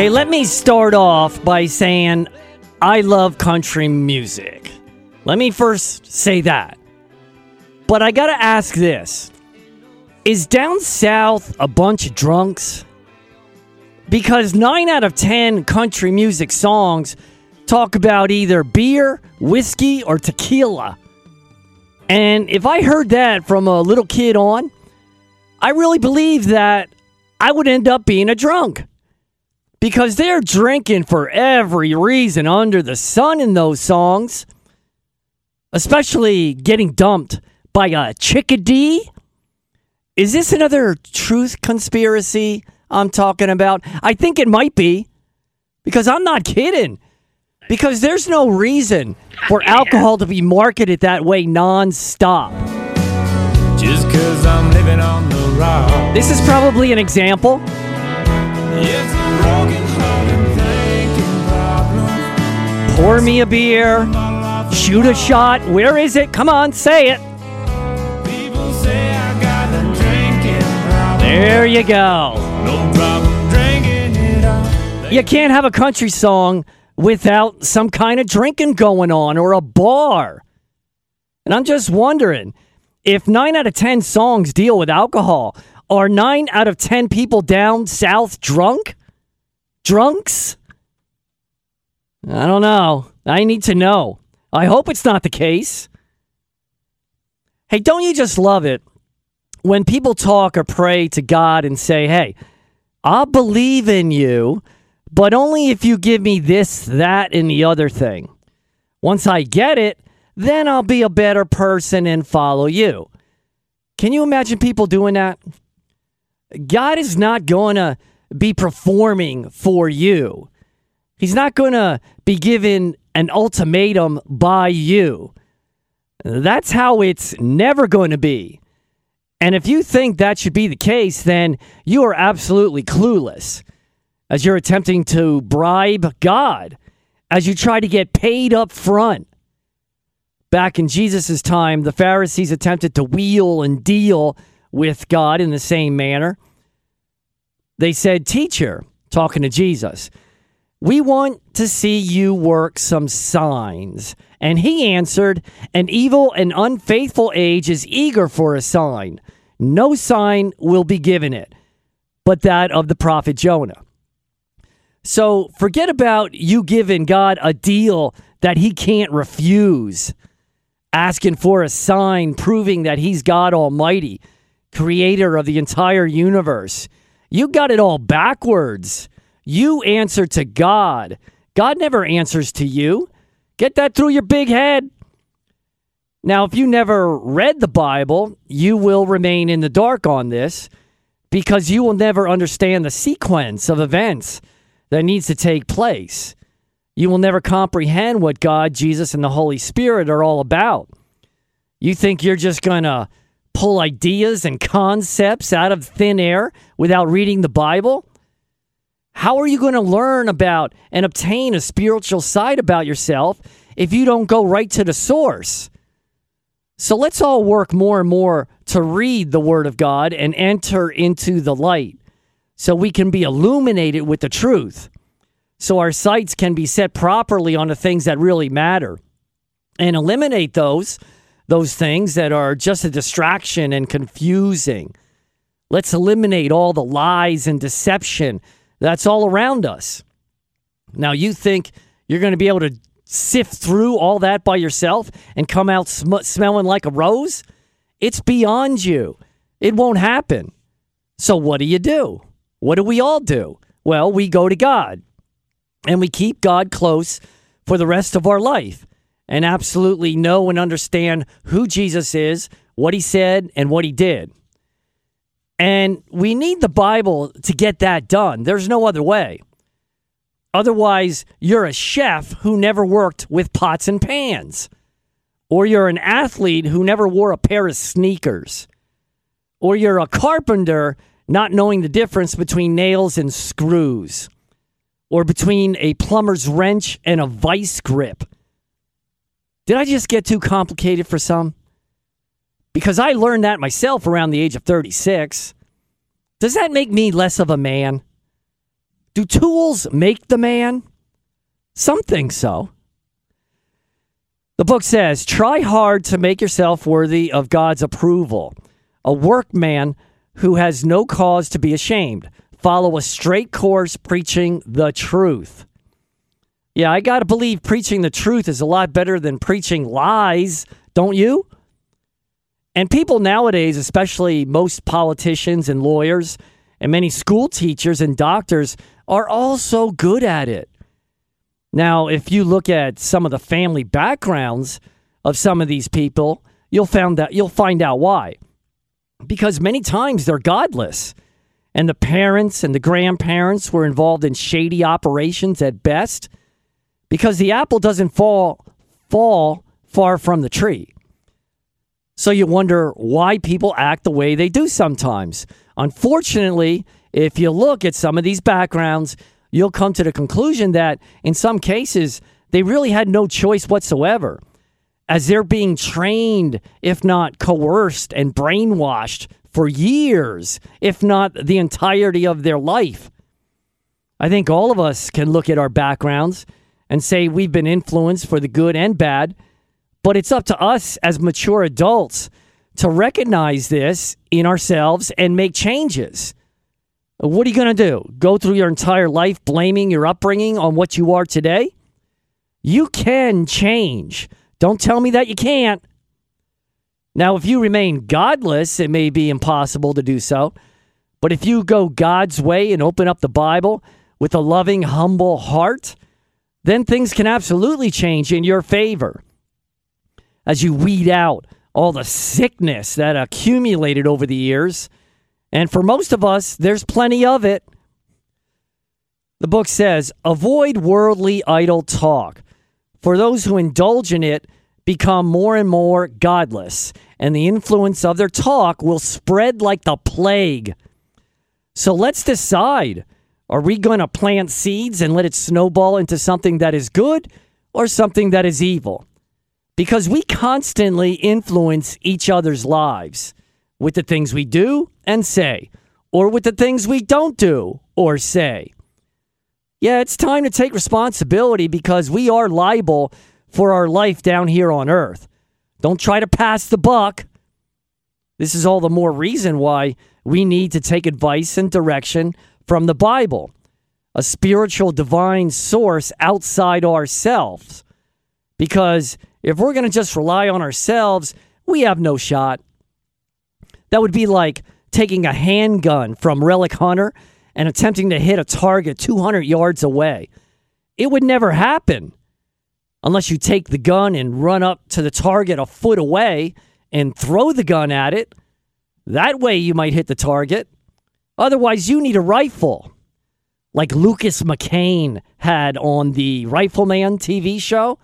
Hey, let me start off by saying I love country music. Let me first say that. But I gotta ask this Is down south a bunch of drunks? Because nine out of ten country music songs talk about either beer, whiskey, or tequila. And if I heard that from a little kid on, I really believe that I would end up being a drunk. Because they're drinking for every reason under the sun in those songs, especially getting dumped by a chickadee. Is this another truth conspiracy I'm talking about? I think it might be because I'm not kidding. Because there's no reason for alcohol to be marketed that way nonstop. Just cause I'm living on the rock. This is probably an example. Yes, Pour me a beer, shoot a shot. Where is it? Come on, say it. There you go. You can't have a country song without some kind of drinking going on or a bar. And I'm just wondering if nine out of 10 songs deal with alcohol, are nine out of 10 people down south drunk? Drunks? I don't know. I need to know. I hope it's not the case. Hey, don't you just love it when people talk or pray to God and say, hey, I'll believe in you, but only if you give me this, that, and the other thing. Once I get it, then I'll be a better person and follow you. Can you imagine people doing that? God is not going to be performing for you. He's not going to be given an ultimatum by you. That's how it's never going to be. And if you think that should be the case, then you are absolutely clueless as you're attempting to bribe God, as you try to get paid up front. Back in Jesus' time, the Pharisees attempted to wheel and deal with God in the same manner. They said, Teacher, talking to Jesus, we want to see you work some signs. And he answered, An evil and unfaithful age is eager for a sign. No sign will be given it, but that of the prophet Jonah. So forget about you giving God a deal that he can't refuse, asking for a sign proving that he's God Almighty, creator of the entire universe. You got it all backwards. You answer to God. God never answers to you. Get that through your big head. Now, if you never read the Bible, you will remain in the dark on this because you will never understand the sequence of events that needs to take place. You will never comprehend what God, Jesus, and the Holy Spirit are all about. You think you're just going to pull ideas and concepts out of thin air without reading the Bible? How are you going to learn about and obtain a spiritual side about yourself if you don't go right to the source? So let's all work more and more to read the Word of God and enter into the light so we can be illuminated with the truth. So our sights can be set properly on the things that really matter and eliminate those those things that are just a distraction and confusing. Let's eliminate all the lies and deception that's all around us. Now, you think you're going to be able to sift through all that by yourself and come out sm- smelling like a rose? It's beyond you. It won't happen. So, what do you do? What do we all do? Well, we go to God and we keep God close for the rest of our life and absolutely know and understand who Jesus is, what he said, and what he did. And we need the Bible to get that done. There's no other way. Otherwise, you're a chef who never worked with pots and pans, or you're an athlete who never wore a pair of sneakers, or you're a carpenter not knowing the difference between nails and screws, or between a plumber's wrench and a vice grip. Did I just get too complicated for some? Because I learned that myself around the age of 36. Does that make me less of a man? Do tools make the man? Some think so. The book says, try hard to make yourself worthy of God's approval. A workman who has no cause to be ashamed. Follow a straight course preaching the truth. Yeah, I got to believe preaching the truth is a lot better than preaching lies, don't you? And people nowadays, especially most politicians and lawyers and many school teachers and doctors, are all so good at it. Now, if you look at some of the family backgrounds of some of these people, you'll find that you'll find out why. Because many times they're godless. And the parents and the grandparents were involved in shady operations at best because the apple doesn't fall fall far from the tree. So you wonder why people act the way they do sometimes. Unfortunately, if you look at some of these backgrounds, you'll come to the conclusion that in some cases, they really had no choice whatsoever, as they're being trained, if not coerced and brainwashed for years, if not the entirety of their life. I think all of us can look at our backgrounds and say we've been influenced for the good and bad, but it's up to us as mature adults to recognize this in ourselves and make changes. What are you going to do? Go through your entire life blaming your upbringing on what you are today? You can change. Don't tell me that you can't. Now, if you remain godless, it may be impossible to do so. But if you go God's way and open up the Bible with a loving, humble heart, then things can absolutely change in your favor. As you weed out all the sickness that accumulated over the years, and for most of us, there's plenty of it. The book says avoid worldly idle talk. For those who indulge in it become more and more godless, and the influence of their talk will spread like the plague. So let's decide are we going to plant seeds and let it snowball into something that is good or something that is evil? Because we constantly influence each other's lives with the things we do and say, or with the things we don't do or say. Yeah, it's time to take responsibility because we are liable for our life down here on earth. Don't try to pass the buck. This is all the more reason why we need to take advice and direction from the Bible, a spiritual divine source outside ourselves. Because if we're going to just rely on ourselves, we have no shot. That would be like taking a handgun from Relic Hunter and attempting to hit a target 200 yards away. It would never happen unless you take the gun and run up to the target a foot away and throw the gun at it. That way you might hit the target. Otherwise, you need a rifle like Lucas McCain had on the Rifleman TV show.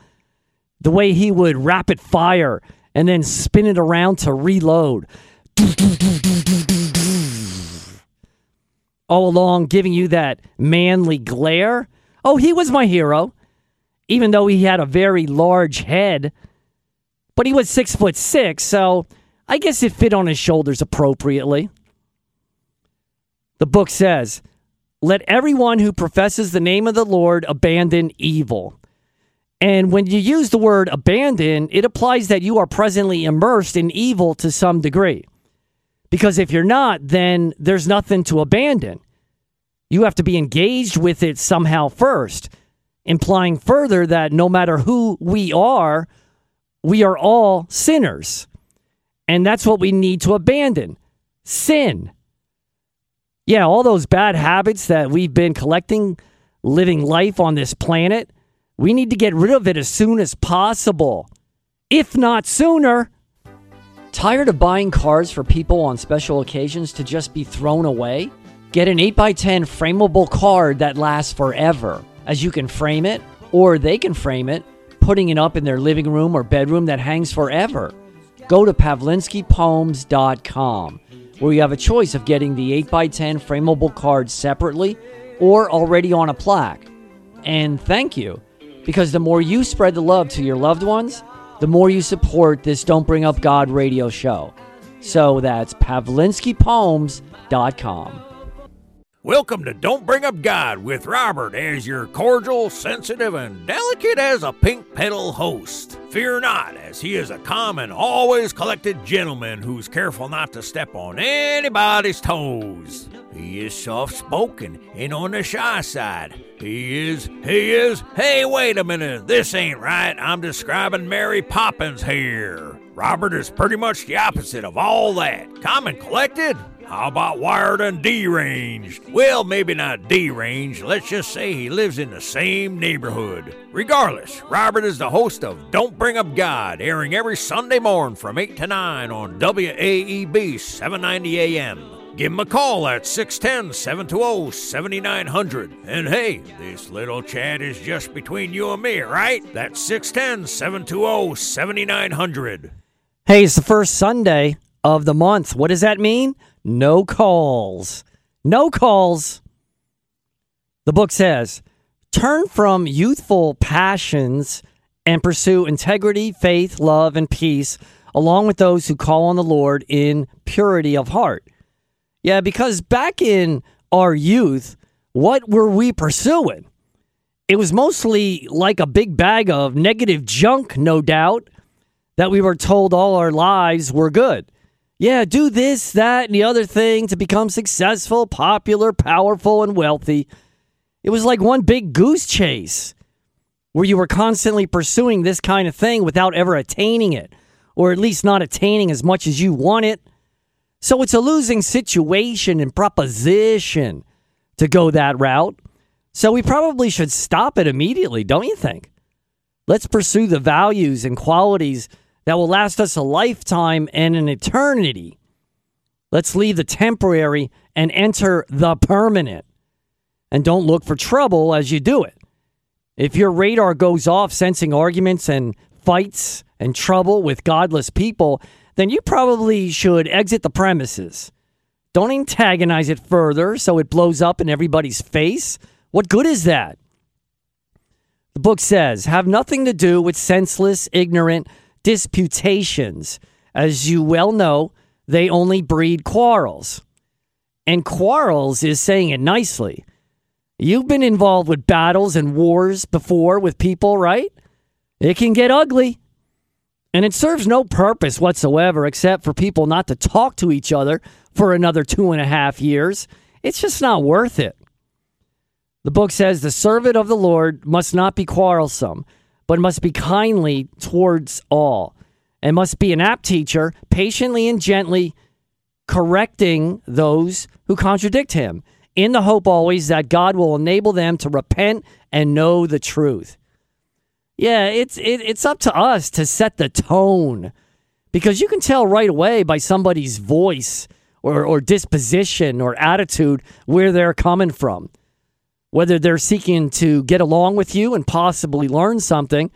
The way he would rapid fire and then spin it around to reload all along giving you that manly glare. Oh, he was my hero, even though he had a very large head. But he was six foot six, so I guess it fit on his shoulders appropriately. The book says, Let everyone who professes the name of the Lord abandon evil. And when you use the word abandon, it applies that you are presently immersed in evil to some degree. Because if you're not, then there's nothing to abandon. You have to be engaged with it somehow first, implying further that no matter who we are, we are all sinners. And that's what we need to abandon sin. Yeah, all those bad habits that we've been collecting living life on this planet, we need to get rid of it as soon as possible, if not sooner. Tired of buying cards for people on special occasions to just be thrown away? Get an 8x10 frameable card that lasts forever, as you can frame it, or they can frame it, putting it up in their living room or bedroom that hangs forever. Go to pavlinskypoems.com, where you have a choice of getting the 8x10 frameable card separately or already on a plaque. And thank you, because the more you spread the love to your loved ones, the more you support this Don't Bring Up God radio show. So that's pavlinskypoems.com. Welcome to Don't Bring Up God with Robert as your cordial, sensitive, and delicate as a pink petal host. Fear not, as he is a calm and always collected gentleman who's careful not to step on anybody's toes. He is soft spoken and on the shy side. He is, he is, hey, wait a minute, this ain't right. I'm describing Mary Poppins here. Robert is pretty much the opposite of all that. Calm and collected? How about wired and deranged? Well, maybe not deranged. Let's just say he lives in the same neighborhood. Regardless, Robert is the host of Don't Bring Up God, airing every Sunday morning from 8 to 9 on WAEB 790 AM. Give him a call at 610 720 7900. And hey, this little chat is just between you and me, right? That's 610 720 7900. Hey, it's the first Sunday of the month. What does that mean? No calls. No calls. The book says turn from youthful passions and pursue integrity, faith, love, and peace, along with those who call on the Lord in purity of heart. Yeah, because back in our youth, what were we pursuing? It was mostly like a big bag of negative junk, no doubt, that we were told all our lives were good. Yeah, do this, that, and the other thing to become successful, popular, powerful, and wealthy. It was like one big goose chase where you were constantly pursuing this kind of thing without ever attaining it, or at least not attaining as much as you want it. So it's a losing situation and proposition to go that route. So we probably should stop it immediately, don't you think? Let's pursue the values and qualities that will last us a lifetime and an eternity. Let's leave the temporary and enter the permanent. And don't look for trouble as you do it. If your radar goes off sensing arguments and fights and trouble with godless people, then you probably should exit the premises. Don't antagonize it further so it blows up in everybody's face. What good is that? The book says, have nothing to do with senseless, ignorant disputations. As you well know, they only breed quarrels. And quarrels is saying it nicely. You've been involved with battles and wars before with people, right? It can get ugly. And it serves no purpose whatsoever except for people not to talk to each other for another two and a half years. It's just not worth it. The book says the servant of the Lord must not be quarrelsome, but must be kindly towards all, and must be an apt teacher, patiently and gently correcting those who contradict him, in the hope always that God will enable them to repent and know the truth. Yeah, it's it, it's up to us to set the tone because you can tell right away by somebody's voice or, or disposition or attitude where they're coming from. Whether they're seeking to get along with you and possibly learn something,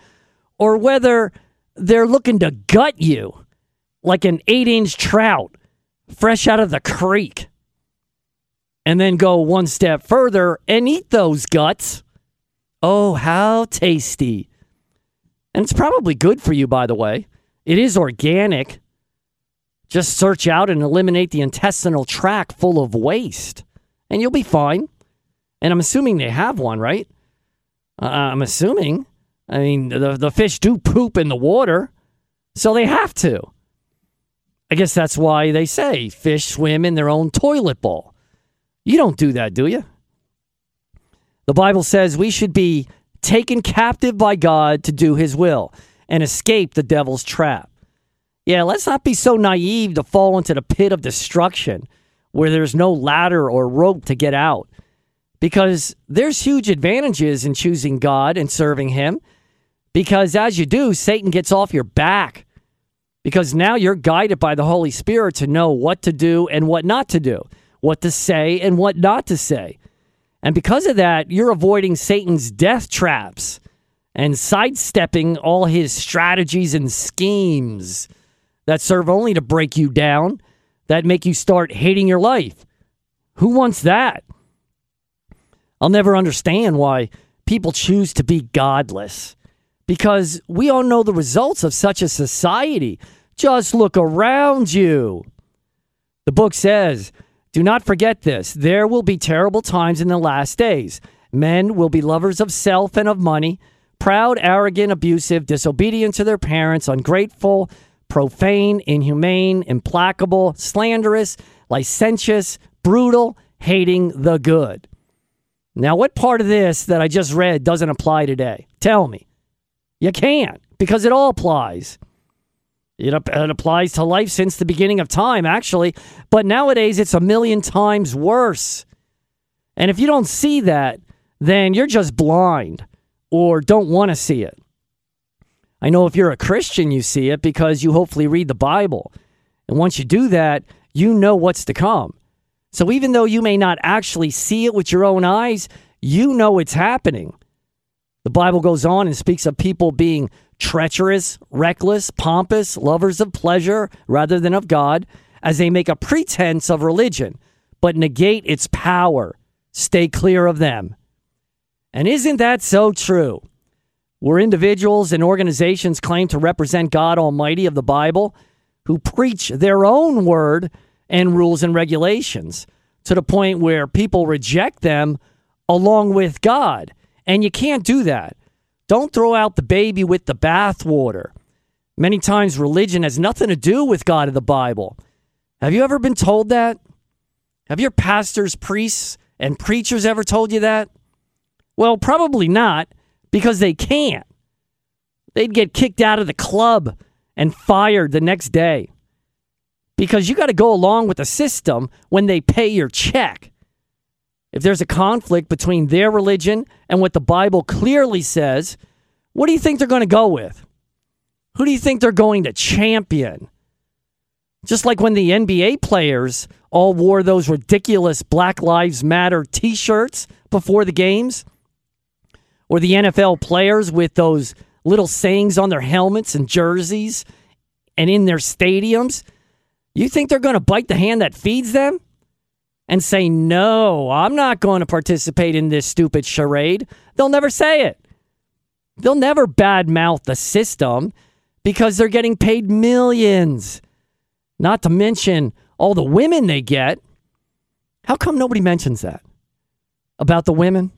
or whether they're looking to gut you like an eight inch trout fresh out of the creek and then go one step further and eat those guts. Oh, how tasty! And it's probably good for you, by the way. It is organic. Just search out and eliminate the intestinal tract full of waste, and you'll be fine. And I'm assuming they have one, right? Uh, I'm assuming. I mean, the, the fish do poop in the water, so they have to. I guess that's why they say fish swim in their own toilet bowl. You don't do that, do you? The Bible says we should be taken captive by God to do his will and escape the devil's trap. Yeah, let's not be so naive to fall into the pit of destruction where there's no ladder or rope to get out. Because there's huge advantages in choosing God and serving him. Because as you do, Satan gets off your back. Because now you're guided by the Holy Spirit to know what to do and what not to do, what to say and what not to say. And because of that, you're avoiding Satan's death traps and sidestepping all his strategies and schemes that serve only to break you down, that make you start hating your life. Who wants that? I'll never understand why people choose to be godless because we all know the results of such a society. Just look around you. The book says Do not forget this. There will be terrible times in the last days. Men will be lovers of self and of money, proud, arrogant, abusive, disobedient to their parents, ungrateful, profane, inhumane, implacable, slanderous, licentious, brutal, hating the good. Now, what part of this that I just read doesn't apply today? Tell me. You can't, because it all applies. It, it applies to life since the beginning of time, actually, but nowadays it's a million times worse. And if you don't see that, then you're just blind or don't want to see it. I know if you're a Christian, you see it because you hopefully read the Bible. And once you do that, you know what's to come. So even though you may not actually see it with your own eyes, you know it's happening. The Bible goes on and speaks of people being treacherous, reckless, pompous, lovers of pleasure rather than of God, as they make a pretense of religion, but negate its power. Stay clear of them. And isn't that so true? Where individuals and organizations claim to represent God Almighty of the Bible, who preach their own word and rules and regulations to the point where people reject them along with God. And you can't do that. Don't throw out the baby with the bathwater. Many times, religion has nothing to do with God of the Bible. Have you ever been told that? Have your pastors, priests, and preachers ever told you that? Well, probably not, because they can't. They'd get kicked out of the club and fired the next day because you got to go along with the system when they pay your check. If there's a conflict between their religion and what the Bible clearly says, what do you think they're going to go with? Who do you think they're going to champion? Just like when the NBA players all wore those ridiculous Black Lives Matter t shirts before the games, or the NFL players with those little sayings on their helmets and jerseys and in their stadiums. You think they're going to bite the hand that feeds them and say, no, I'm not going to participate in this stupid charade? They'll never say it. They'll never badmouth the system because they're getting paid millions. Not to mention all the women they get. How come nobody mentions that about the women?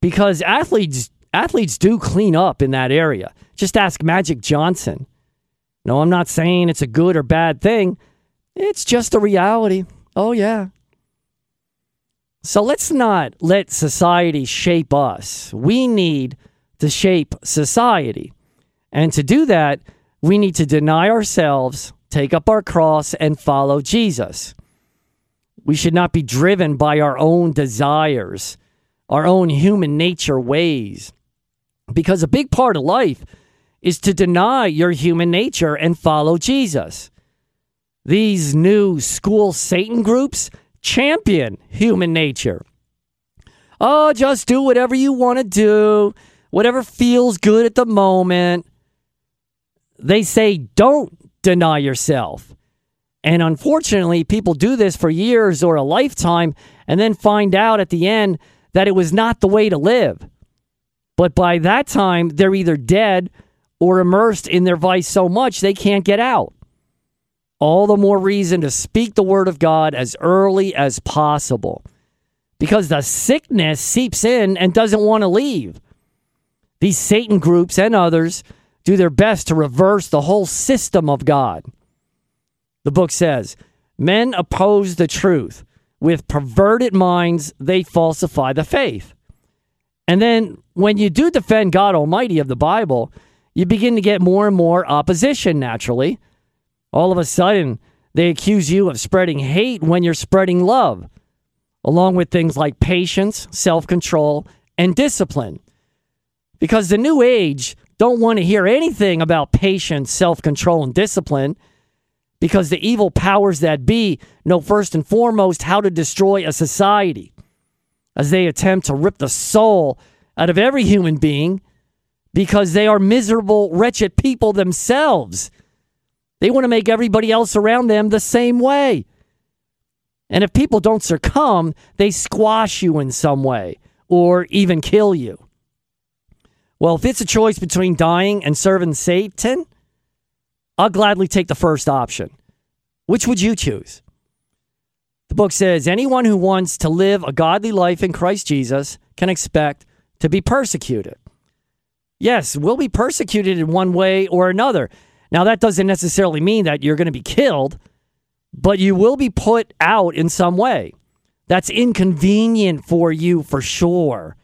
Because athletes athletes do clean up in that area. Just ask Magic Johnson. No, I'm not saying it's a good or bad thing. It's just a reality. Oh yeah. So let's not let society shape us. We need to shape society. And to do that, we need to deny ourselves, take up our cross, and follow Jesus. We should not be driven by our own desires, our own human nature ways. Because a big part of life is to deny your human nature and follow Jesus. These new school Satan groups champion human nature. Oh, just do whatever you want to do, whatever feels good at the moment. They say don't deny yourself. And unfortunately, people do this for years or a lifetime and then find out at the end that it was not the way to live. But by that time, they're either dead or immersed in their vice so much they can't get out. All the more reason to speak the word of God as early as possible because the sickness seeps in and doesn't want to leave. These Satan groups and others do their best to reverse the whole system of God. The book says, Men oppose the truth. With perverted minds, they falsify the faith. And then when you do defend God Almighty of the Bible, you begin to get more and more opposition naturally. All of a sudden, they accuse you of spreading hate when you're spreading love, along with things like patience, self control, and discipline. Because the new age don't want to hear anything about patience, self control, and discipline because the evil powers that be know first and foremost how to destroy a society as they attempt to rip the soul out of every human being because they are miserable, wretched people themselves. They want to make everybody else around them the same way. And if people don't succumb, they squash you in some way or even kill you. Well, if it's a choice between dying and serving Satan, I'll gladly take the first option. Which would you choose? The book says anyone who wants to live a godly life in Christ Jesus can expect to be persecuted. Yes, we'll be persecuted in one way or another. Now, that doesn't necessarily mean that you're going to be killed, but you will be put out in some way. That's inconvenient for you for sure.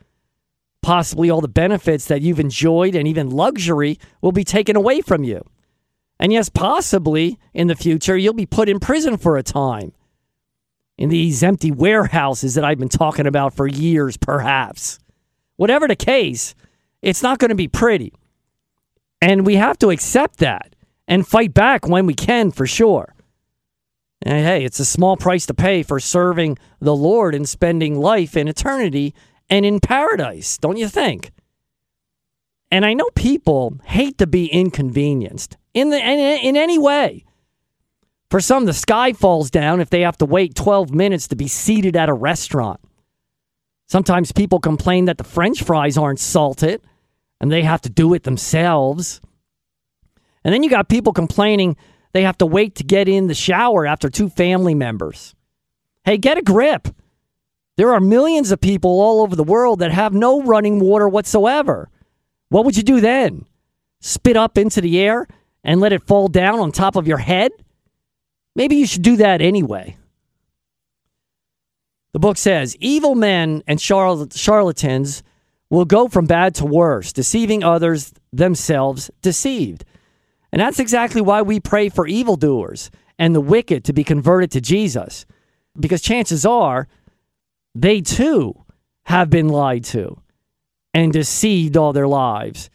Possibly all the benefits that you've enjoyed and even luxury will be taken away from you. And yes, possibly in the future, you'll be put in prison for a time in these empty warehouses that I've been talking about for years, perhaps. Whatever the case, it's not going to be pretty. And we have to accept that and fight back when we can for sure. And hey, it's a small price to pay for serving the Lord and spending life in eternity and in paradise, don't you think? And I know people hate to be inconvenienced in the in, in any way. For some, the sky falls down if they have to wait 12 minutes to be seated at a restaurant. Sometimes people complain that the french fries aren't salted and they have to do it themselves. And then you got people complaining they have to wait to get in the shower after two family members. Hey, get a grip. There are millions of people all over the world that have no running water whatsoever. What would you do then? Spit up into the air and let it fall down on top of your head? Maybe you should do that anyway. The book says evil men and charl- charlatans will go from bad to worse, deceiving others, themselves deceived. And that's exactly why we pray for evildoers and the wicked to be converted to Jesus. Because chances are they too have been lied to and deceived all their lives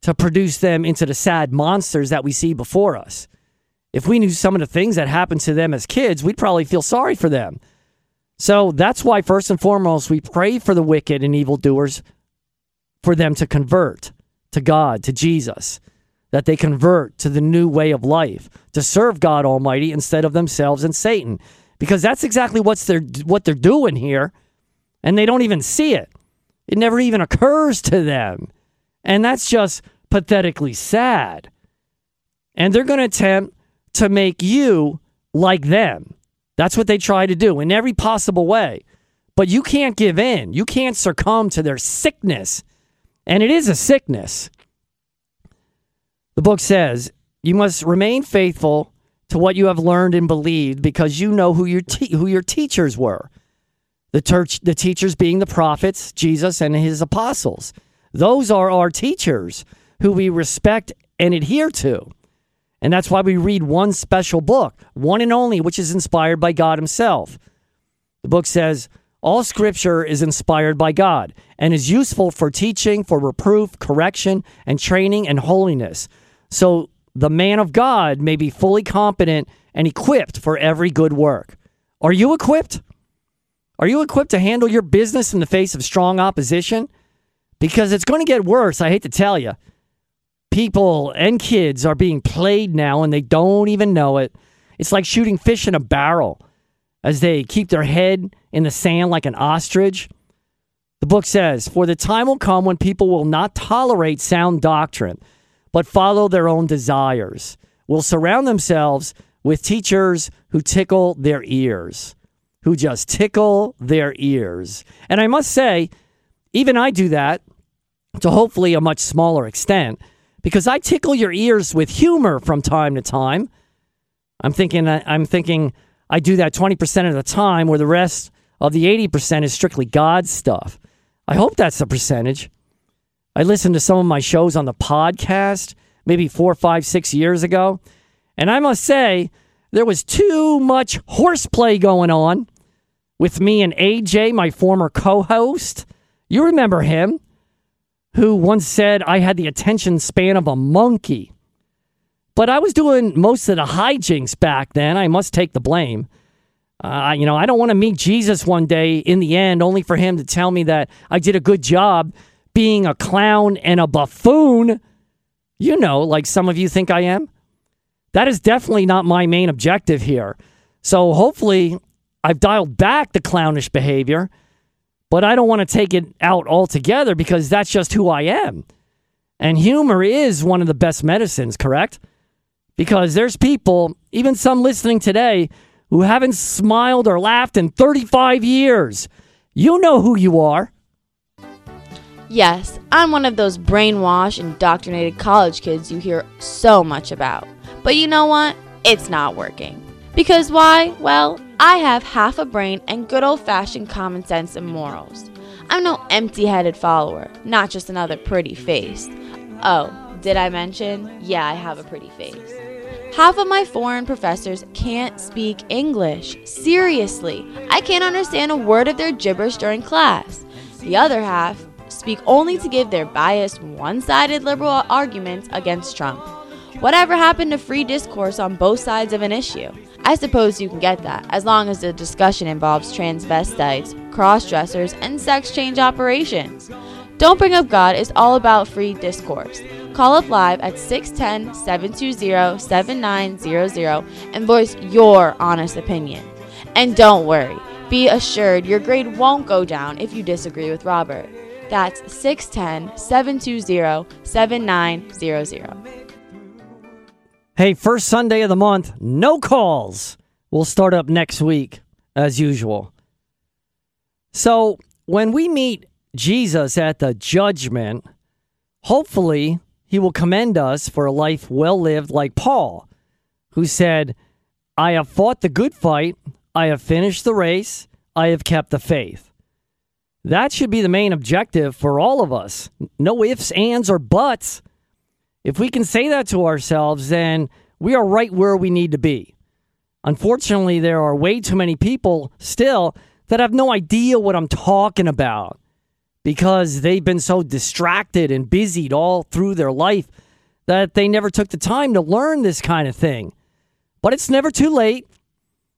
to produce them into the sad monsters that we see before us. If we knew some of the things that happened to them as kids, we'd probably feel sorry for them. So that's why, first and foremost, we pray for the wicked and evildoers for them to convert to God, to Jesus, that they convert to the new way of life, to serve God Almighty instead of themselves and Satan. Because that's exactly what's they're, what they're doing here, and they don't even see it. It never even occurs to them. And that's just pathetically sad. And they're going to attempt to make you like them. That's what they try to do in every possible way. But you can't give in. You can't succumb to their sickness. And it is a sickness. The book says you must remain faithful to what you have learned and believed because you know who your, te- who your teachers were. The, church, the teachers being the prophets, Jesus, and his apostles. Those are our teachers who we respect and adhere to. And that's why we read one special book, one and only, which is inspired by God Himself. The book says, All scripture is inspired by God and is useful for teaching, for reproof, correction, and training and holiness. So the man of God may be fully competent and equipped for every good work. Are you equipped? Are you equipped to handle your business in the face of strong opposition? Because it's going to get worse, I hate to tell you people and kids are being played now and they don't even know it. It's like shooting fish in a barrel as they keep their head in the sand like an ostrich. The book says, For the time will come when people will not tolerate sound doctrine, but follow their own desires, will surround themselves with teachers who tickle their ears, who just tickle their ears. And I must say, even I do that to hopefully a much smaller extent because I tickle your ears with humor from time to time. I'm thinking I'm thinking I do that 20% of the time where the rest of the 80% is strictly God stuff. I hope that's the percentage. I listened to some of my shows on the podcast maybe four, five, six years ago, and I must say there was too much horseplay going on with me and AJ, my former co-host. You remember him who once said I had the attention span of a monkey. But I was doing most of the hijinks back then. I must take the blame. Uh, you know, I don't want to meet Jesus one day in the end only for him to tell me that I did a good job being a clown and a buffoon. You know, like some of you think I am. That is definitely not my main objective here. So hopefully, I've dialed back the clownish behavior but I don't want to take it out altogether because that's just who I am. And humor is one of the best medicines, correct? Because there's people, even some listening today, who haven't smiled or laughed in 35 years. You know who you are. Yes, I'm one of those brainwashed, indoctrinated college kids you hear so much about. But you know what? It's not working. Because why? Well, I have half a brain and good old fashioned common sense and morals. I'm no empty headed follower, not just another pretty face. Oh, did I mention? Yeah, I have a pretty face. Half of my foreign professors can't speak English. Seriously, I can't understand a word of their gibberish during class. The other half speak only to give their biased, one sided liberal arguments against Trump. Whatever happened to free discourse on both sides of an issue? I suppose you can get that, as long as the discussion involves transvestites, cross dressers, and sex change operations. Don't Bring Up God is all about free discourse. Call up live at 610 720 7900 and voice your honest opinion. And don't worry, be assured your grade won't go down if you disagree with Robert. That's 610 720 7900. Hey, first Sunday of the month, no calls. We'll start up next week, as usual. So, when we meet Jesus at the judgment, hopefully he will commend us for a life well lived like Paul, who said, I have fought the good fight, I have finished the race, I have kept the faith. That should be the main objective for all of us. No ifs, ands, or buts. If we can say that to ourselves, then we are right where we need to be. Unfortunately, there are way too many people still that have no idea what I'm talking about because they've been so distracted and busied all through their life that they never took the time to learn this kind of thing. But it's never too late.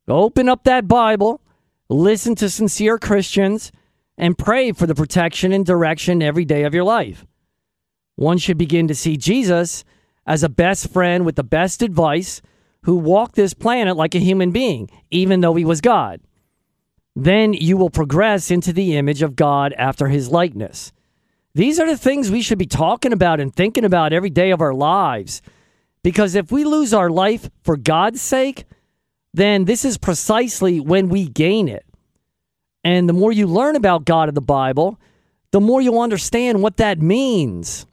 Open up that Bible, listen to sincere Christians, and pray for the protection and direction every day of your life. One should begin to see Jesus as a best friend with the best advice who walked this planet like a human being, even though he was God. Then you will progress into the image of God after his likeness. These are the things we should be talking about and thinking about every day of our lives. Because if we lose our life for God's sake, then this is precisely when we gain it. And the more you learn about God in the Bible, the more you'll understand what that means.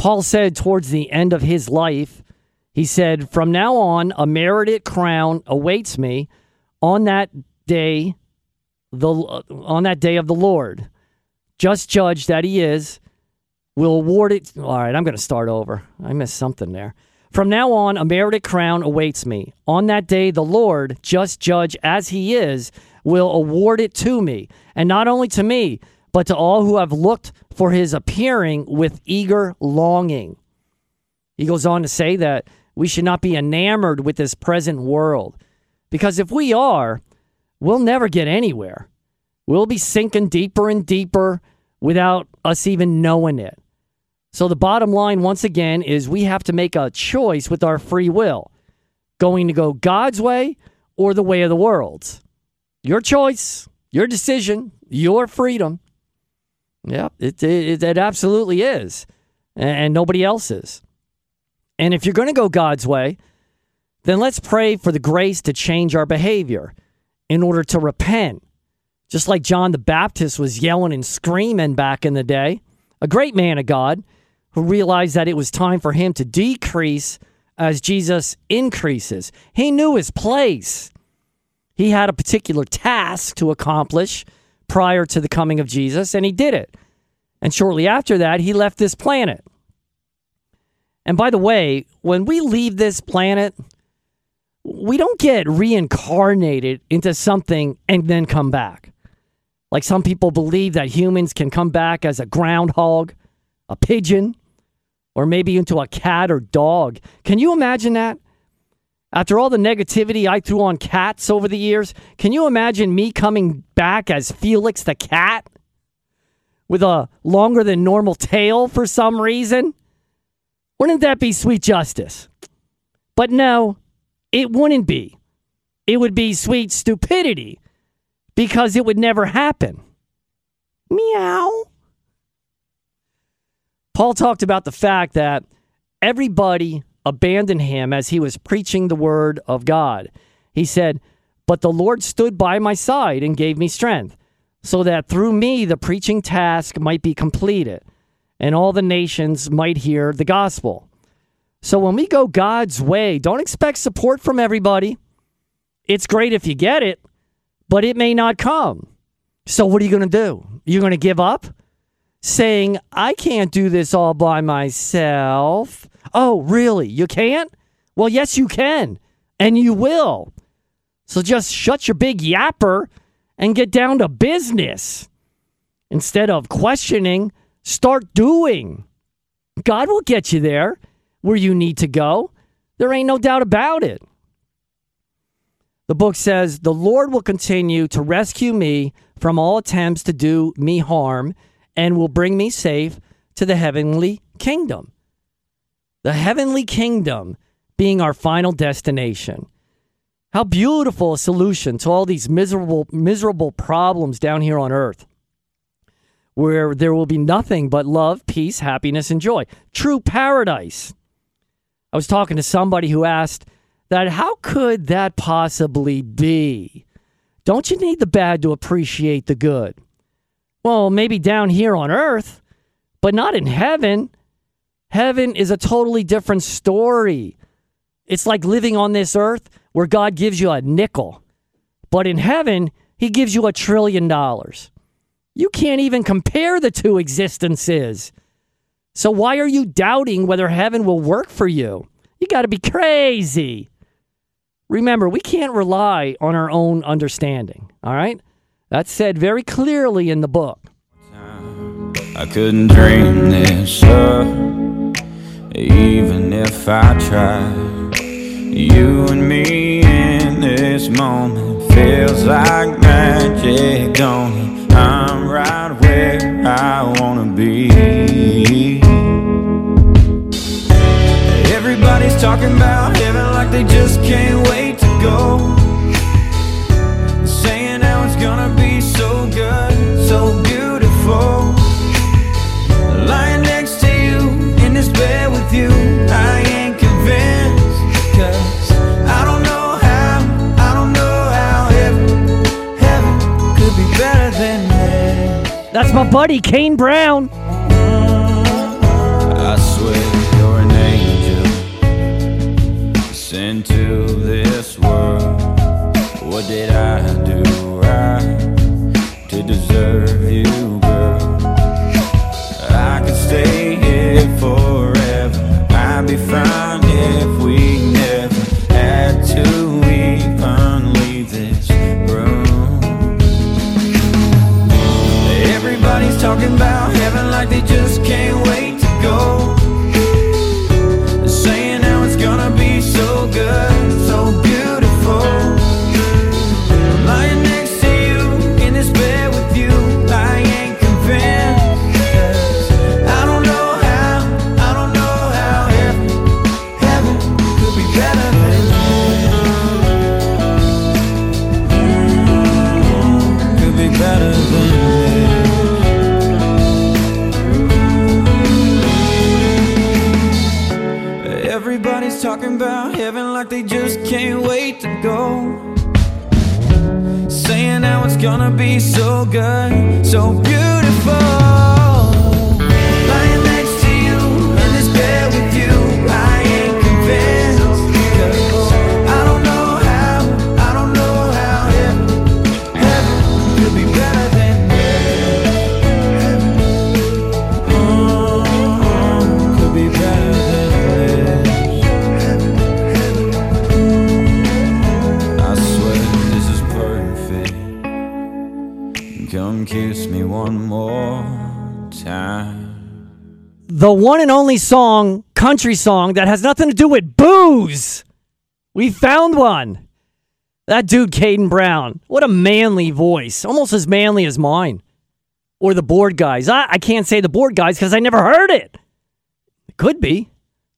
Paul said towards the end of his life, he said, From now on, a merited crown awaits me on that day, the, uh, on that day of the Lord. Just judge that he is, will award it. All right, I'm going to start over. I missed something there. From now on, a merited crown awaits me. On that day, the Lord, just judge as he is, will award it to me. And not only to me, but to all who have looked for his appearing with eager longing. He goes on to say that we should not be enamored with this present world, because if we are, we'll never get anywhere. We'll be sinking deeper and deeper without us even knowing it. So, the bottom line, once again, is we have to make a choice with our free will going to go God's way or the way of the world. Your choice, your decision, your freedom. Yeah, it, it, it absolutely is. And, nobody is. And if you're going to go God's way, then let's pray for the grace to change our behavior in order to repent. Just like John the Baptist was yelling and screaming back in the day, a great man of God who realized that it was time for him to decrease as Jesus increases. He knew his place. He had a particular task to accomplish prior to the coming of Jesus, and he did it. And shortly after that, he left this planet. And by the way, when we leave this planet, we don't get reincarnated into something and then come back. Like some people believe that humans can come back as a groundhog, a pigeon, or maybe into a cat or dog. Can you imagine that? After all the negativity I threw on cats over the years, can you imagine me coming back as Felix the cat? With a longer than normal tail for some reason? Wouldn't that be sweet justice? But no, it wouldn't be. It would be sweet stupidity because it would never happen. Meow. Paul talked about the fact that everybody abandoned him as he was preaching the word of God. He said, But the Lord stood by my side and gave me strength, so that through me the preaching task might be completed, and all the nations might hear the gospel. So when we go God's way, don't expect support from everybody. It's great if you get it, but it may not come. So what are you going to do? You're going to give up? Saying, I can't do this all by myself. Oh, really? You can't? Well, yes, you can. And you will. So just shut your big yapper and get down to business. Instead of questioning, start doing. God will get you there where you need to go. There ain't no doubt about it. The book says, The Lord will continue to rescue me from all attempts to do me harm and will bring me safe to the heavenly kingdom. The heavenly kingdom being our final destination. How beautiful a solution to all these miserable, miserable problems down here on earth, where there will be nothing but love, peace, happiness, and joy. True paradise. I was talking to somebody who asked that how could that possibly be? Don't you need the bad to appreciate the good? Well, maybe down here on earth, but not in heaven. Heaven is a totally different story. It's like living on this earth where God gives you a nickel, but in heaven, He gives you a trillion dollars. You can't even compare the two existences. So why are you doubting whether heaven will work for you? You got to be crazy. Remember, we can't rely on our own understanding, all right? That's said very clearly in the book. I couldn't dream this up, even if I tried. You and me in this moment feels like magic, don't it? I'm right where I wanna be. Everybody's talking about heaven like they just can't wait to go. That's my buddy, Kane Brown. Everybody's talking about heaven like they just can't wait to go. Saying how it's gonna be so good, so beautiful. The one and only song, country song, that has nothing to do with booze. We found one. That dude, Caden Brown. What a manly voice. Almost as manly as mine. Or the board guys. I, I can't say the board guys because I never heard it. It could be.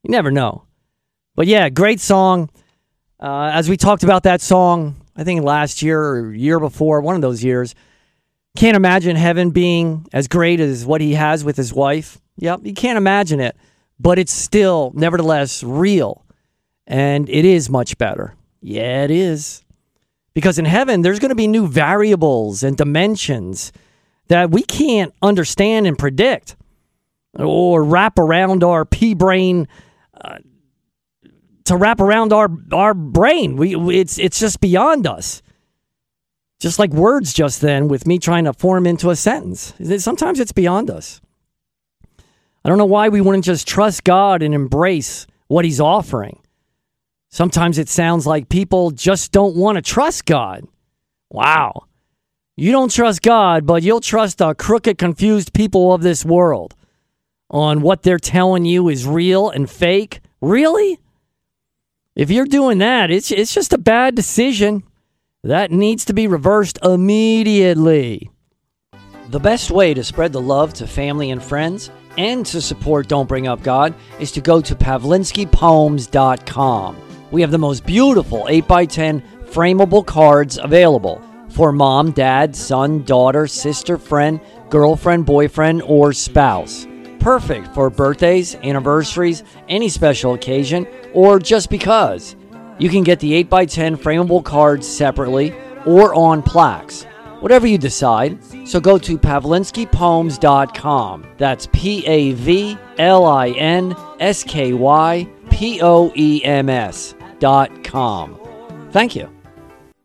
You never know. But yeah, great song. Uh, as we talked about that song, I think last year or year before, one of those years, can't imagine heaven being as great as what he has with his wife. Yep, you can't imagine it, but it's still, nevertheless, real. And it is much better. Yeah, it is. Because in heaven, there's going to be new variables and dimensions that we can't understand and predict or wrap around our pea brain uh, to wrap around our our brain. We it's it's just beyond us. Just like words just then with me trying to form into a sentence. Sometimes it's beyond us. I don't know why we wouldn't just trust God and embrace what he's offering. Sometimes it sounds like people just don't want to trust God. Wow. You don't trust God, but you'll trust the crooked, confused people of this world on what they're telling you is real and fake. Really? If you're doing that, it's, it's just a bad decision. That needs to be reversed immediately. The best way to spread the love to family and friends and to support Don't Bring Up God is to go to pavlinskypoems.com. We have the most beautiful 8x10 frameable cards available for mom, dad, son, daughter, sister, friend, girlfriend, boyfriend, or spouse. Perfect for birthdays, anniversaries, any special occasion, or just because. You can get the 8x10 frameable cards separately or on plaques whatever you decide. So go to pavlinskypoems.com. That's P A V L I N S K Y P O E M S.com. Thank you.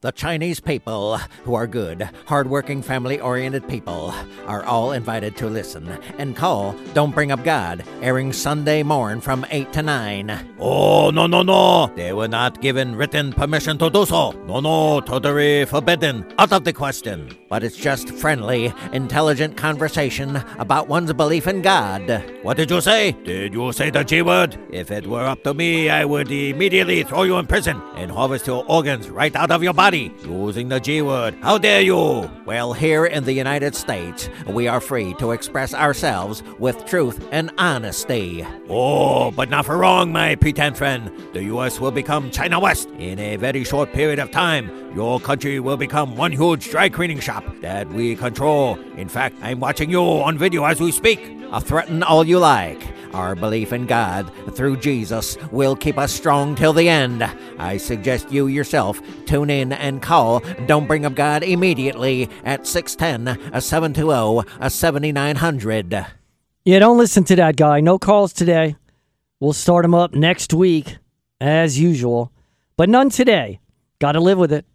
The Chinese people, who are good, hardworking, family oriented people, are all invited to listen and call Don't Bring Up God, airing Sunday morn from 8 to 9. Oh, no, no, no! They were not given written permission to do so. No, no, totally forbidden. Out of the question. But it's just friendly, intelligent conversation about one's belief in God. What did you say? Did you say the G word? If it were up to me, I would immediately throw you in prison and harvest your organs right out of your body using the G word. How dare you? Well, here in the United States, we are free to express ourselves with truth and honesty. Oh, but not for long, my pretend friend. The U.S. will become China West in a very short period of time. Your country will become one huge dry cleaning shop that we control. In fact, I'm watching you on video as we speak. I'll threaten all you like. Our belief in God through Jesus will keep us strong till the end. I suggest you yourself tune in and call Don't Bring Up God immediately at 610 720 7900. Yeah, don't listen to that guy. No calls today. We'll start him up next week, as usual, but none today. Got to live with it.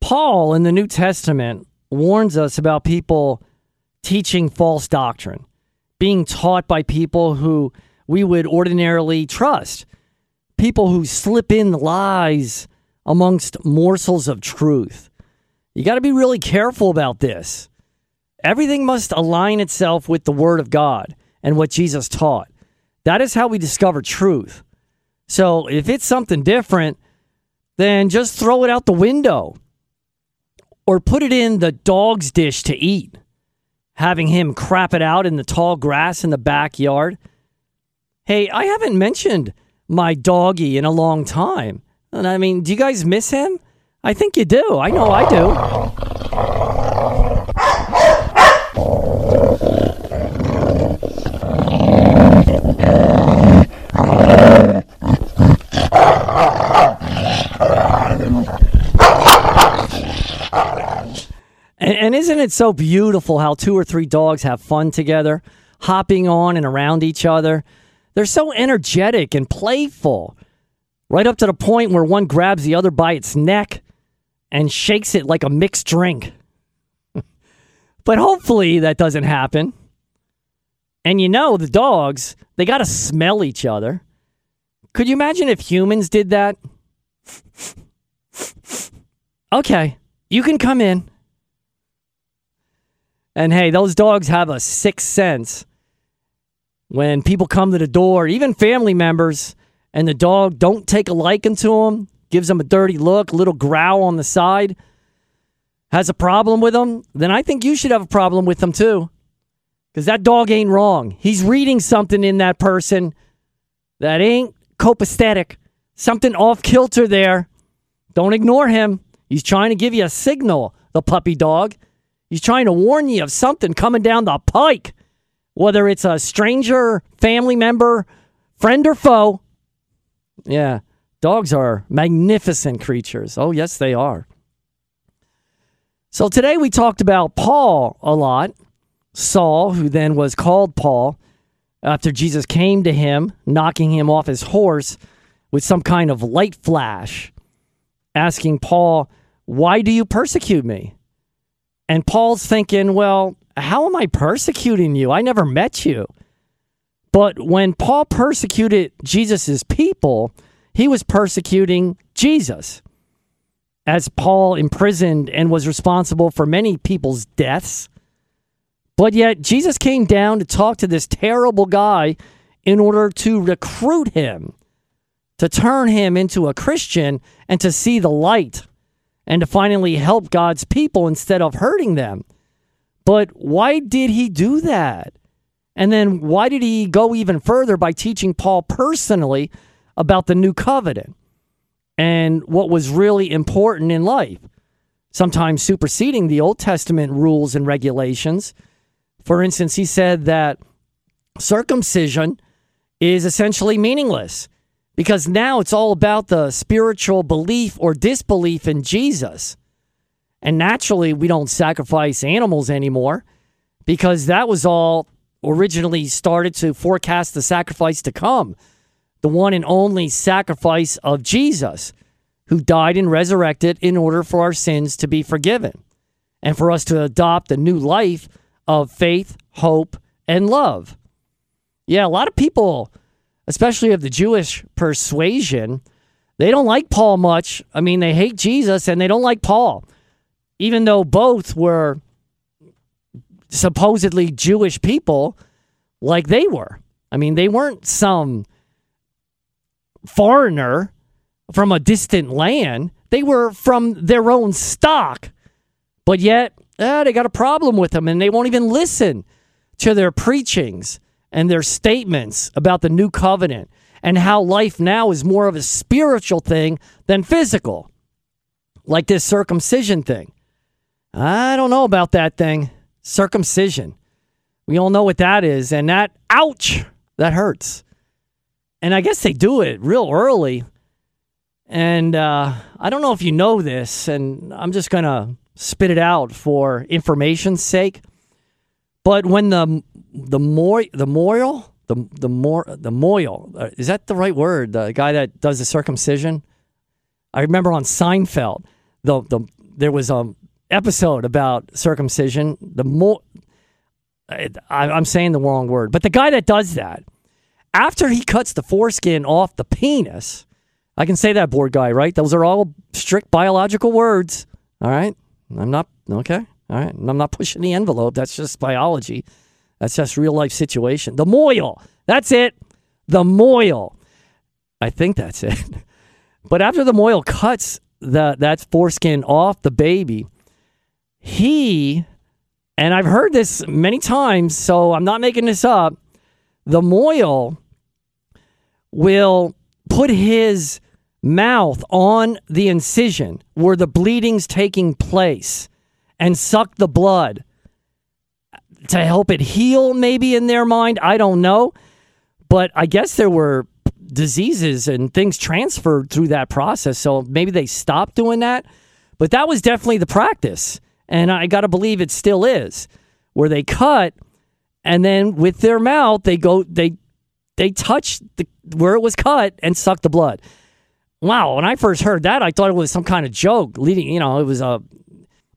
Paul in the New Testament warns us about people teaching false doctrine, being taught by people who we would ordinarily trust, people who slip in lies amongst morsels of truth. You got to be really careful about this. Everything must align itself with the Word of God and what Jesus taught. That is how we discover truth. So if it's something different, then just throw it out the window or put it in the dog's dish to eat, having him crap it out in the tall grass in the backyard. Hey, I haven't mentioned my doggy in a long time. And I mean, do you guys miss him? I think you do. I know I do. And, and isn't it so beautiful how two or three dogs have fun together, hopping on and around each other? They're so energetic and playful, right up to the point where one grabs the other by its neck and shakes it like a mixed drink. but hopefully that doesn't happen. And you know, the dogs, they got to smell each other. Could you imagine if humans did that? okay, you can come in. And hey, those dogs have a sixth sense. When people come to the door, even family members, and the dog don't take a liking to them, gives them a dirty look, little growl on the side, has a problem with them, then I think you should have a problem with them too. Because that dog ain't wrong. He's reading something in that person that ain't copacetic, something off kilter there. Don't ignore him. He's trying to give you a signal, the puppy dog. He's trying to warn you of something coming down the pike, whether it's a stranger, family member, friend, or foe. Yeah, dogs are magnificent creatures. Oh, yes, they are. So today we talked about Paul a lot, Saul, who then was called Paul after Jesus came to him, knocking him off his horse with some kind of light flash, asking Paul, Why do you persecute me? And Paul's thinking, Well, how am I persecuting you? I never met you. But when Paul persecuted Jesus' people, he was persecuting Jesus. As Paul imprisoned and was responsible for many people's deaths. But yet, Jesus came down to talk to this terrible guy in order to recruit him, to turn him into a Christian, and to see the light, and to finally help God's people instead of hurting them. But why did he do that? And then why did he go even further by teaching Paul personally about the new covenant and what was really important in life? Sometimes superseding the Old Testament rules and regulations. For instance, he said that circumcision is essentially meaningless because now it's all about the spiritual belief or disbelief in Jesus. And naturally, we don't sacrifice animals anymore because that was all originally started to forecast the sacrifice to come the one and only sacrifice of Jesus, who died and resurrected in order for our sins to be forgiven and for us to adopt a new life of faith, hope, and love. Yeah, a lot of people, especially of the Jewish persuasion, they don't like Paul much. I mean, they hate Jesus and they don't like Paul, even though both were supposedly Jewish people like they were. I mean, they weren't some foreigner from a distant land, they were from their own stock. But yet, eh, they got a problem with them and they won't even listen to their preachings and their statements about the new covenant and how life now is more of a spiritual thing than physical, like this circumcision thing. I don't know about that thing. Circumcision. We all know what that is. And that, ouch, that hurts. And I guess they do it real early. And uh, I don't know if you know this, and I'm just going to spit it out for information's sake. But when the the more the mohel the the more the mohel uh, is that the right word? The guy that does the circumcision. I remember on Seinfeld, the the there was a episode about circumcision. The more I, I'm saying the wrong word, but the guy that does that after he cuts the foreskin off the penis, I can say that, board guy, right? Those are all strict biological words. All right. I'm not, okay. All right. I'm not pushing the envelope. That's just biology. That's just real life situation. The mohel. That's it. The mohel. I think that's it. But after the mohel cuts the, that foreskin off the baby, he, and I've heard this many times, so I'm not making this up, the mohel will put his mouth on the incision where the bleeding's taking place and suck the blood to help it heal, maybe in their mind. I don't know. But I guess there were diseases and things transferred through that process. So maybe they stopped doing that. But that was definitely the practice. And I got to believe it still is, where they cut and then with their mouth they go they they touch the where it was cut and suck the blood. Wow, when I first heard that, I thought it was some kind of joke. Leading, you know, it was a.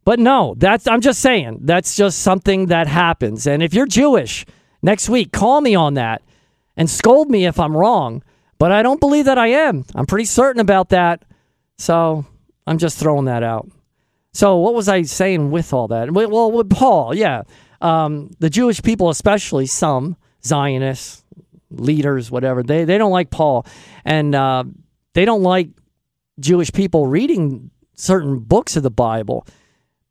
But no, that's I'm just saying that's just something that happens. And if you're Jewish, next week call me on that and scold me if I'm wrong. But I don't believe that I am. I'm pretty certain about that. So I'm just throwing that out. So what was I saying with all that? Well, with Paul, yeah, um, the Jewish people, especially some Zionists, leaders, whatever, they they don't like Paul, and uh, they don't like Jewish people reading certain books of the Bible,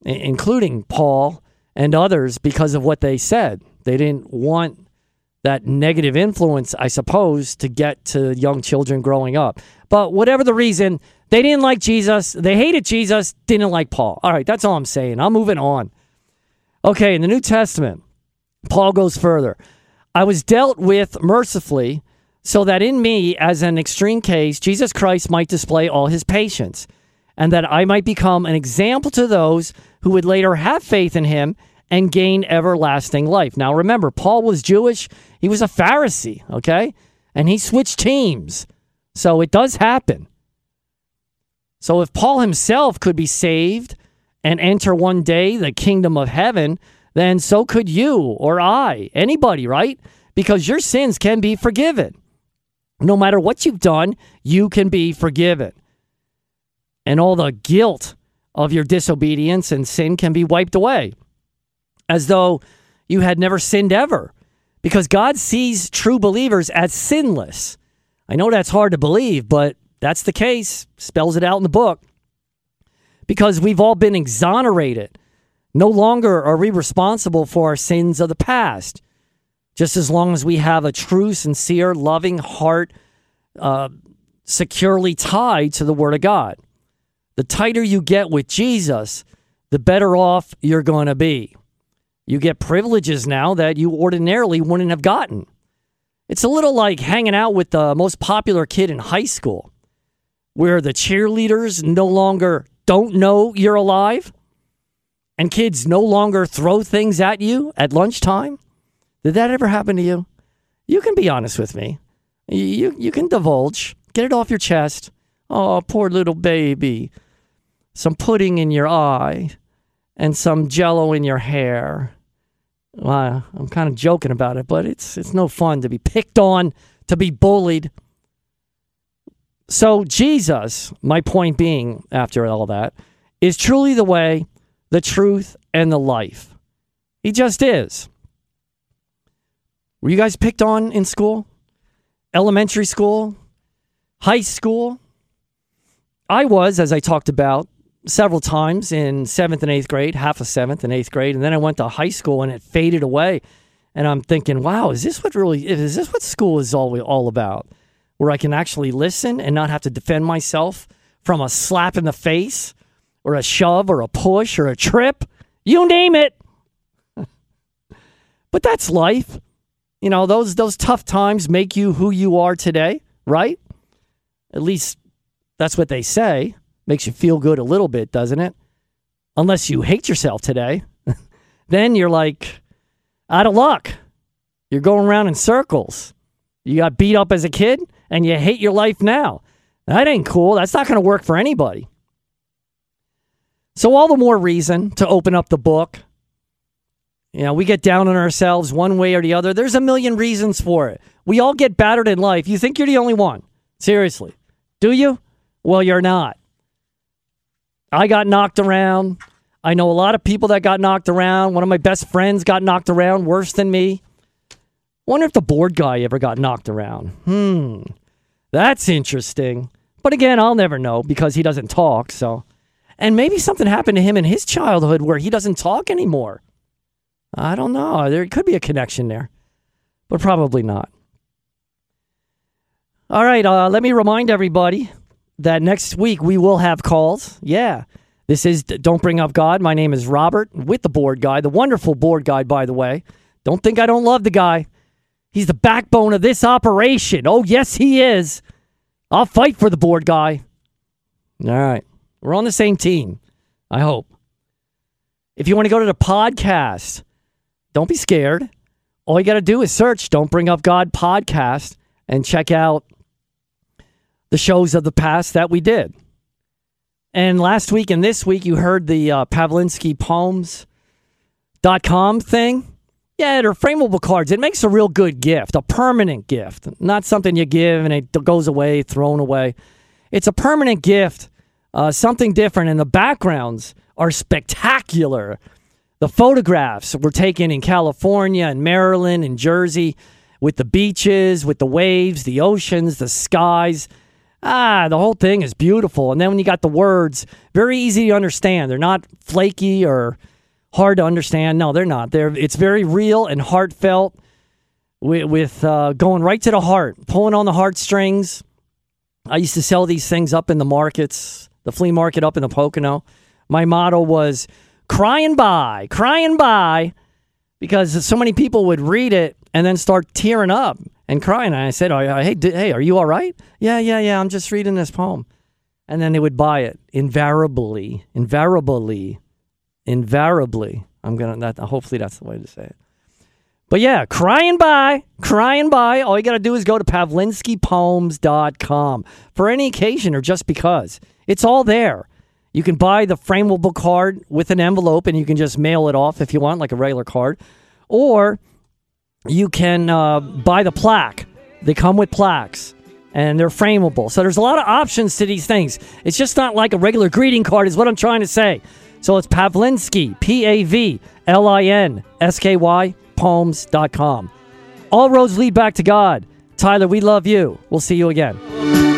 including Paul and others, because of what they said. They didn't want that negative influence, I suppose, to get to young children growing up. But whatever the reason, they didn't like Jesus. They hated Jesus, didn't like Paul. All right, that's all I'm saying. I'm moving on. Okay, in the New Testament, Paul goes further. I was dealt with mercifully so that in me, as an extreme case, Jesus Christ might display all his patience. And that I might become an example to those who would later have faith in him and gain everlasting life. Now, remember, Paul was Jewish, he was a Pharisee, okay? And he switched teams. So it does happen. So if Paul himself could be saved and enter one day the kingdom of heaven, then so could you or I, anybody, right? Because your sins can be forgiven. No matter what you've done, you can be forgiven. And all the guilt of your disobedience and sin can be wiped away as though you had never sinned ever. Because God sees true believers as sinless. I know that's hard to believe, but that's the case. Spells it out in the book. Because we've all been exonerated. No longer are we responsible for our sins of the past. Just as long as we have a true, sincere, loving heart uh, securely tied to the Word of God. The tighter you get with Jesus, the better off you're going to be. You get privileges now that you ordinarily wouldn't have gotten. It's a little like hanging out with the most popular kid in high school, where the cheerleaders no longer don't know you're alive and kids no longer throw things at you at lunchtime. Did that ever happen to you? You can be honest with me. You, you can divulge, get it off your chest. Oh, poor little baby. Some pudding in your eye and some jello in your hair. Well, I'm kind of joking about it, but it's it's no fun to be picked on, to be bullied. So Jesus, my point being after all that, is truly the way, the truth, and the life. He just is. Were you guys picked on in school? Elementary school? High school? I was, as I talked about several times in seventh and eighth grade, half of seventh and eighth grade, and then I went to high school and it faded away. And I'm thinking, wow, is this what really is this what school is all all about? Where I can actually listen and not have to defend myself from a slap in the face or a shove or a push or a trip. You name it. but that's life. You know, those those tough times make you who you are today, right? At least that's what they say. Makes you feel good a little bit, doesn't it? Unless you hate yourself today. then you're like out of luck. You're going around in circles. You got beat up as a kid and you hate your life now. That ain't cool. That's not going to work for anybody. So, all the more reason to open up the book. You know, we get down on ourselves one way or the other. There's a million reasons for it. We all get battered in life. You think you're the only one. Seriously. Do you? Well, you're not. I got knocked around. I know a lot of people that got knocked around. One of my best friends got knocked around worse than me. Wonder if the board guy ever got knocked around. Hmm. That's interesting. But again, I'll never know because he doesn't talk, so. And maybe something happened to him in his childhood where he doesn't talk anymore. I don't know. There could be a connection there, but probably not. All right, uh, let me remind everybody that next week we will have calls. Yeah. This is Don't Bring Up God. My name is Robert with the board guy, the wonderful board guy, by the way. Don't think I don't love the guy. He's the backbone of this operation. Oh, yes, he is. I'll fight for the board guy. All right. We're on the same team, I hope. If you want to go to the podcast, don't be scared. All you got to do is search Don't Bring Up God podcast and check out the shows of the past that we did. And last week and this week, you heard the uh, Pavlinsky Poems.com thing. Yeah, they're frameable cards. It makes a real good gift, a permanent gift, not something you give and it goes away, thrown away. It's a permanent gift, uh, something different, and the backgrounds are spectacular. The photographs were taken in California and Maryland and Jersey with the beaches, with the waves, the oceans, the skies. Ah, the whole thing is beautiful. And then when you got the words, very easy to understand. They're not flaky or hard to understand. No, they're not. They're it's very real and heartfelt with, with uh, going right to the heart, pulling on the heartstrings. I used to sell these things up in the markets, the flea market up in the Pocono. My motto was crying by, crying by, because so many people would read it and then start tearing up and crying. And I said, "Hey, d- hey, are you all right?" Yeah, yeah, yeah. I'm just reading this poem. and then they would buy it invariably, invariably, invariably. I'm gonna that. Hopefully, that's the way to say it. But yeah, crying by, crying by. All you got to do is go to pavlinskypoems.com for any occasion or just because. It's all there. You can buy the frameable card with an envelope and you can just mail it off if you want, like a regular card. Or you can uh, buy the plaque. They come with plaques and they're frameable. So there's a lot of options to these things. It's just not like a regular greeting card, is what I'm trying to say. So it's Pavlinsky, P A V L I N S K Y, poems.com. All roads lead back to God. Tyler, we love you. We'll see you again.